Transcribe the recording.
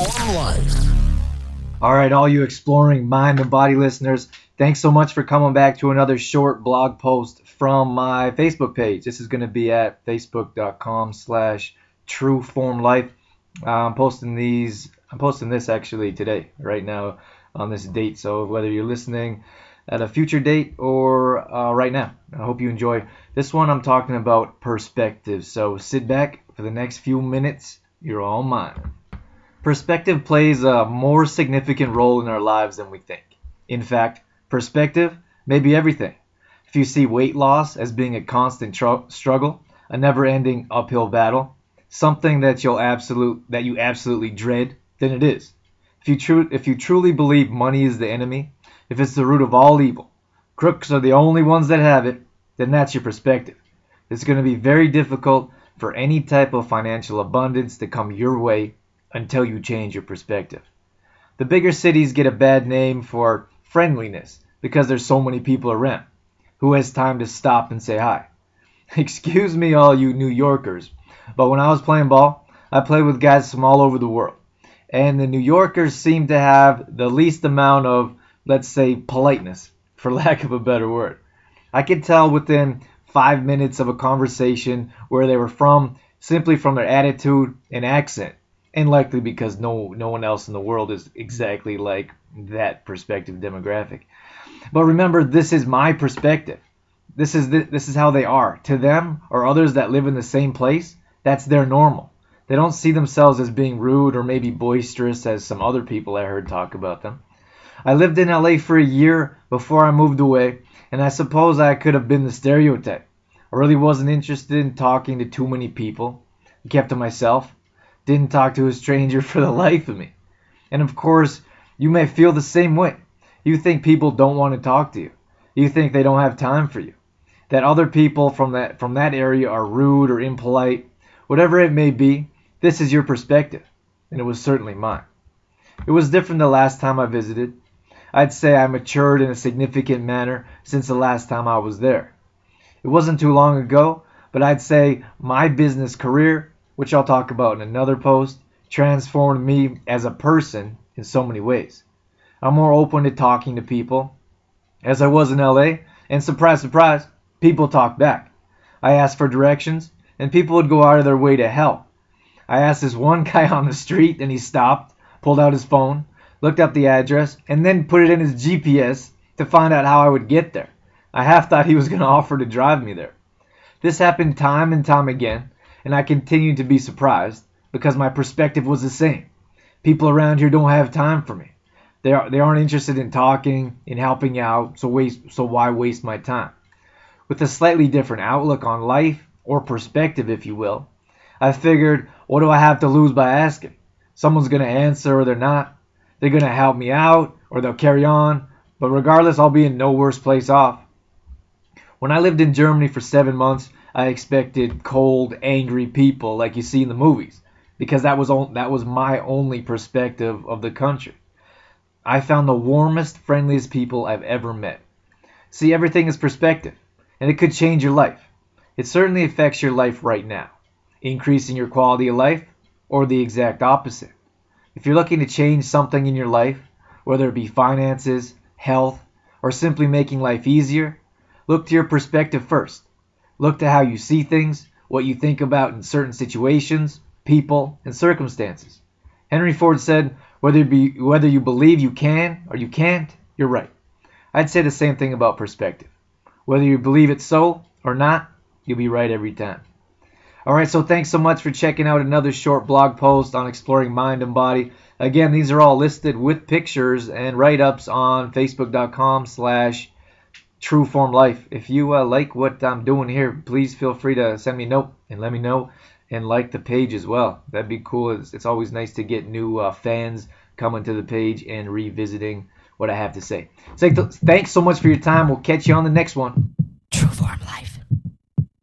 Form Life. All right, all you exploring mind and body listeners, thanks so much for coming back to another short blog post from my Facebook page. This is going to be at facebook.com slash trueformlife. Uh, I'm posting these, I'm posting this actually today, right now on this date. So whether you're listening at a future date or uh, right now, I hope you enjoy. This one I'm talking about perspective. So sit back for the next few minutes. You're all mine. Perspective plays a more significant role in our lives than we think. In fact, perspective may be everything. If you see weight loss as being a constant tr- struggle, a never-ending uphill battle, something that you'll absolute that you absolutely dread, then it is. If you tru- if you truly believe money is the enemy, if it's the root of all evil, crooks are the only ones that have it, then that's your perspective. It's going to be very difficult for any type of financial abundance to come your way until you change your perspective. The bigger cities get a bad name for friendliness because there's so many people around. Who has time to stop and say hi? Excuse me, all you New Yorkers, but when I was playing ball, I played with guys from all over the world. And the New Yorkers seem to have the least amount of, let's say, politeness, for lack of a better word. I could tell within five minutes of a conversation where they were from simply from their attitude and accent and likely because no no one else in the world is exactly like that perspective demographic. But remember, this is my perspective. This is the, this is how they are. To them or others that live in the same place, that's their normal. They don't see themselves as being rude or maybe boisterous as some other people I heard talk about them. I lived in LA for a year before I moved away, and I suppose I could have been the stereotype. I really wasn't interested in talking to too many people. I kept to myself didn't talk to a stranger for the life of me. And of course, you may feel the same way. You think people don't want to talk to you. You think they don't have time for you. That other people from that from that area are rude or impolite. Whatever it may be, this is your perspective, and it was certainly mine. It was different the last time I visited. I'd say I matured in a significant manner since the last time I was there. It wasn't too long ago, but I'd say my business career which I'll talk about in another post, transformed me as a person in so many ways. I'm more open to talking to people, as I was in LA, and surprise, surprise, people talk back. I asked for directions, and people would go out of their way to help. I asked this one guy on the street, and he stopped, pulled out his phone, looked up the address, and then put it in his GPS to find out how I would get there. I half thought he was going to offer to drive me there. This happened time and time again, and I continued to be surprised because my perspective was the same. People around here don't have time for me. They, are, they aren't interested in talking, in helping out, so, waste, so why waste my time? With a slightly different outlook on life, or perspective, if you will, I figured, what do I have to lose by asking? Someone's going to answer or they're not. They're going to help me out or they'll carry on, but regardless, I'll be in no worse place off. When I lived in Germany for seven months, I expected cold, angry people like you see in the movies because that was on, that was my only perspective of the country. I found the warmest, friendliest people I've ever met. See, everything is perspective, and it could change your life. It certainly affects your life right now, increasing your quality of life or the exact opposite. If you're looking to change something in your life, whether it be finances, health, or simply making life easier, look to your perspective first. Look to how you see things, what you think about in certain situations, people, and circumstances. Henry Ford said, whether, be, whether you believe you can or you can't, you're right. I'd say the same thing about perspective. Whether you believe it so or not, you'll be right every time. All right, so thanks so much for checking out another short blog post on exploring mind and body. Again, these are all listed with pictures and write-ups on facebook.com slash True Form Life. If you uh, like what I'm doing here, please feel free to send me a note and let me know and like the page as well. That'd be cool. It's, it's always nice to get new uh, fans coming to the page and revisiting what I have to say. So, thanks so much for your time. We'll catch you on the next one.